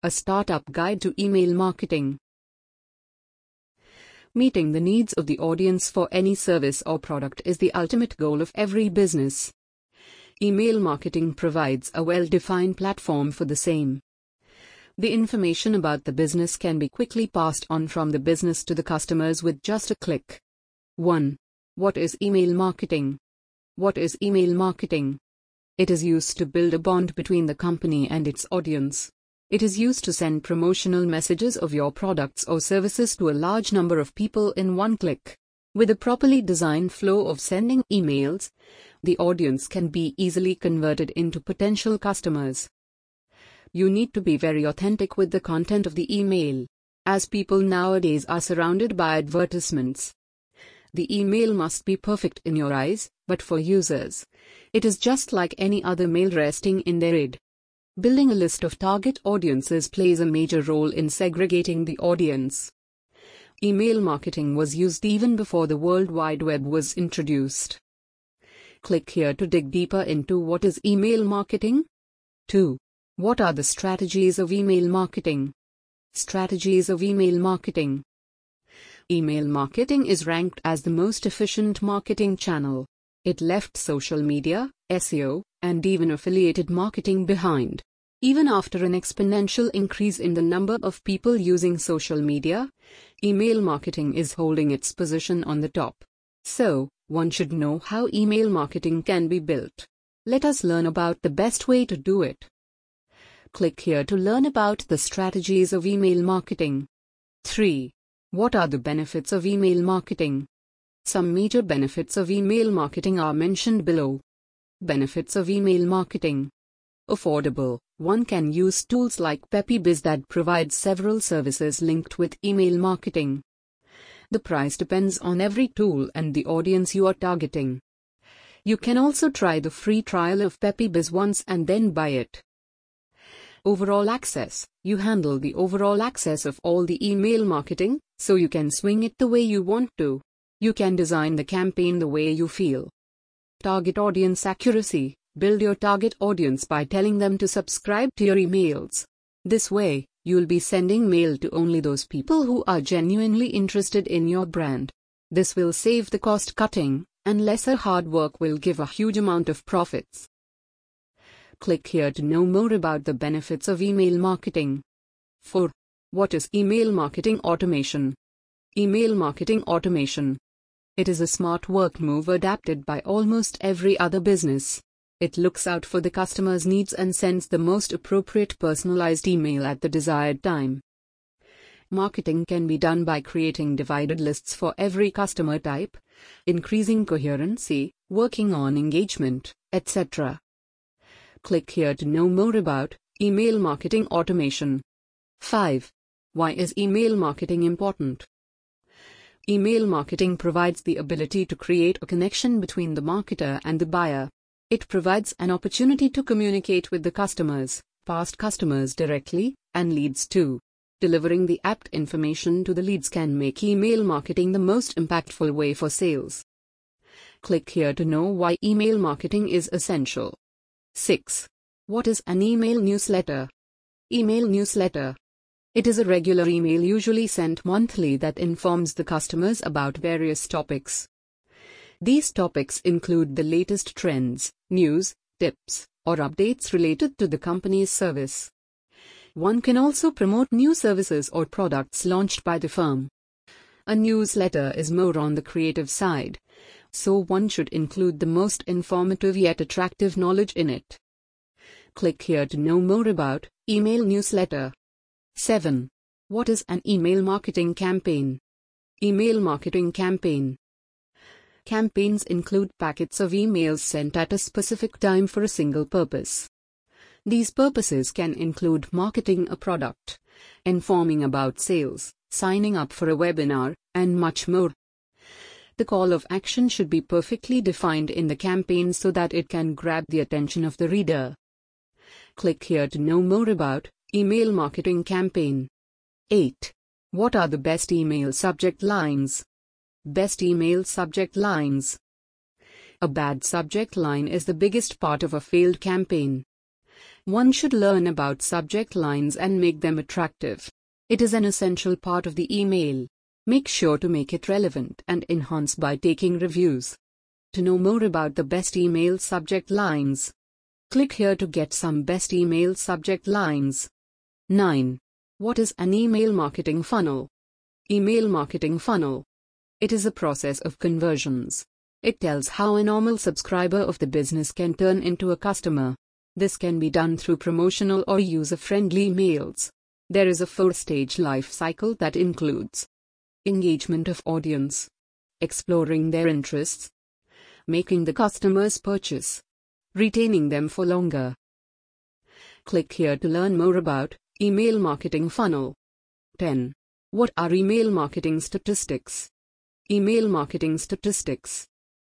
A Startup Guide to Email Marketing. Meeting the needs of the audience for any service or product is the ultimate goal of every business. Email marketing provides a well defined platform for the same. The information about the business can be quickly passed on from the business to the customers with just a click. 1. What is email marketing? What is email marketing? It is used to build a bond between the company and its audience. It is used to send promotional messages of your products or services to a large number of people in one click. With a properly designed flow of sending emails, the audience can be easily converted into potential customers. You need to be very authentic with the content of the email, as people nowadays are surrounded by advertisements. The email must be perfect in your eyes, but for users, it is just like any other mail resting in their id. Building a list of target audiences plays a major role in segregating the audience. Email marketing was used even before the World Wide Web was introduced. Click here to dig deeper into what is email marketing. 2. What are the strategies of email marketing? Strategies of email marketing. Email marketing is ranked as the most efficient marketing channel. It left social media, SEO, and even affiliated marketing behind. Even after an exponential increase in the number of people using social media, email marketing is holding its position on the top. So, one should know how email marketing can be built. Let us learn about the best way to do it. Click here to learn about the strategies of email marketing. 3. What are the benefits of email marketing? Some major benefits of email marketing are mentioned below. Benefits of email marketing affordable. One can use tools like PeppyBiz that provide several services linked with email marketing. The price depends on every tool and the audience you are targeting. You can also try the free trial of PeppyBiz once and then buy it. Overall access. You handle the overall access of all the email marketing, so you can swing it the way you want to. You can design the campaign the way you feel. Target audience accuracy. Build your target audience by telling them to subscribe to your emails. This way, you'll be sending mail to only those people who are genuinely interested in your brand. This will save the cost cutting, and lesser hard work will give a huge amount of profits. Click here to know more about the benefits of email marketing. 4. What is email marketing automation? Email marketing automation. It is a smart work move adapted by almost every other business. It looks out for the customer's needs and sends the most appropriate personalized email at the desired time. Marketing can be done by creating divided lists for every customer type, increasing coherency, working on engagement, etc. Click here to know more about email marketing automation. 5. Why is email marketing important? Email marketing provides the ability to create a connection between the marketer and the buyer. It provides an opportunity to communicate with the customers, past customers directly, and leads too. Delivering the apt information to the leads can make email marketing the most impactful way for sales. Click here to know why email marketing is essential. 6. What is an email newsletter? Email newsletter. It is a regular email usually sent monthly that informs the customers about various topics. These topics include the latest trends, news, tips, or updates related to the company's service. One can also promote new services or products launched by the firm. A newsletter is more on the creative side, so one should include the most informative yet attractive knowledge in it. Click here to know more about email newsletter. 7. What is an email marketing campaign? Email marketing campaign Campaigns include packets of emails sent at a specific time for a single purpose. These purposes can include marketing a product, informing about sales, signing up for a webinar, and much more. The call of action should be perfectly defined in the campaign so that it can grab the attention of the reader. Click here to know more about email marketing campaign. 8. What are the best email subject lines? Best email subject lines. A bad subject line is the biggest part of a failed campaign. One should learn about subject lines and make them attractive. It is an essential part of the email. Make sure to make it relevant and enhance by taking reviews. To know more about the best email subject lines, click here to get some best email subject lines. 9. What is an email marketing funnel? Email marketing funnel. It is a process of conversions. It tells how a normal subscriber of the business can turn into a customer. This can be done through promotional or user friendly mails. There is a four stage life cycle that includes engagement of audience, exploring their interests, making the customers purchase, retaining them for longer. Click here to learn more about email marketing funnel. 10. What are email marketing statistics? Email marketing statistics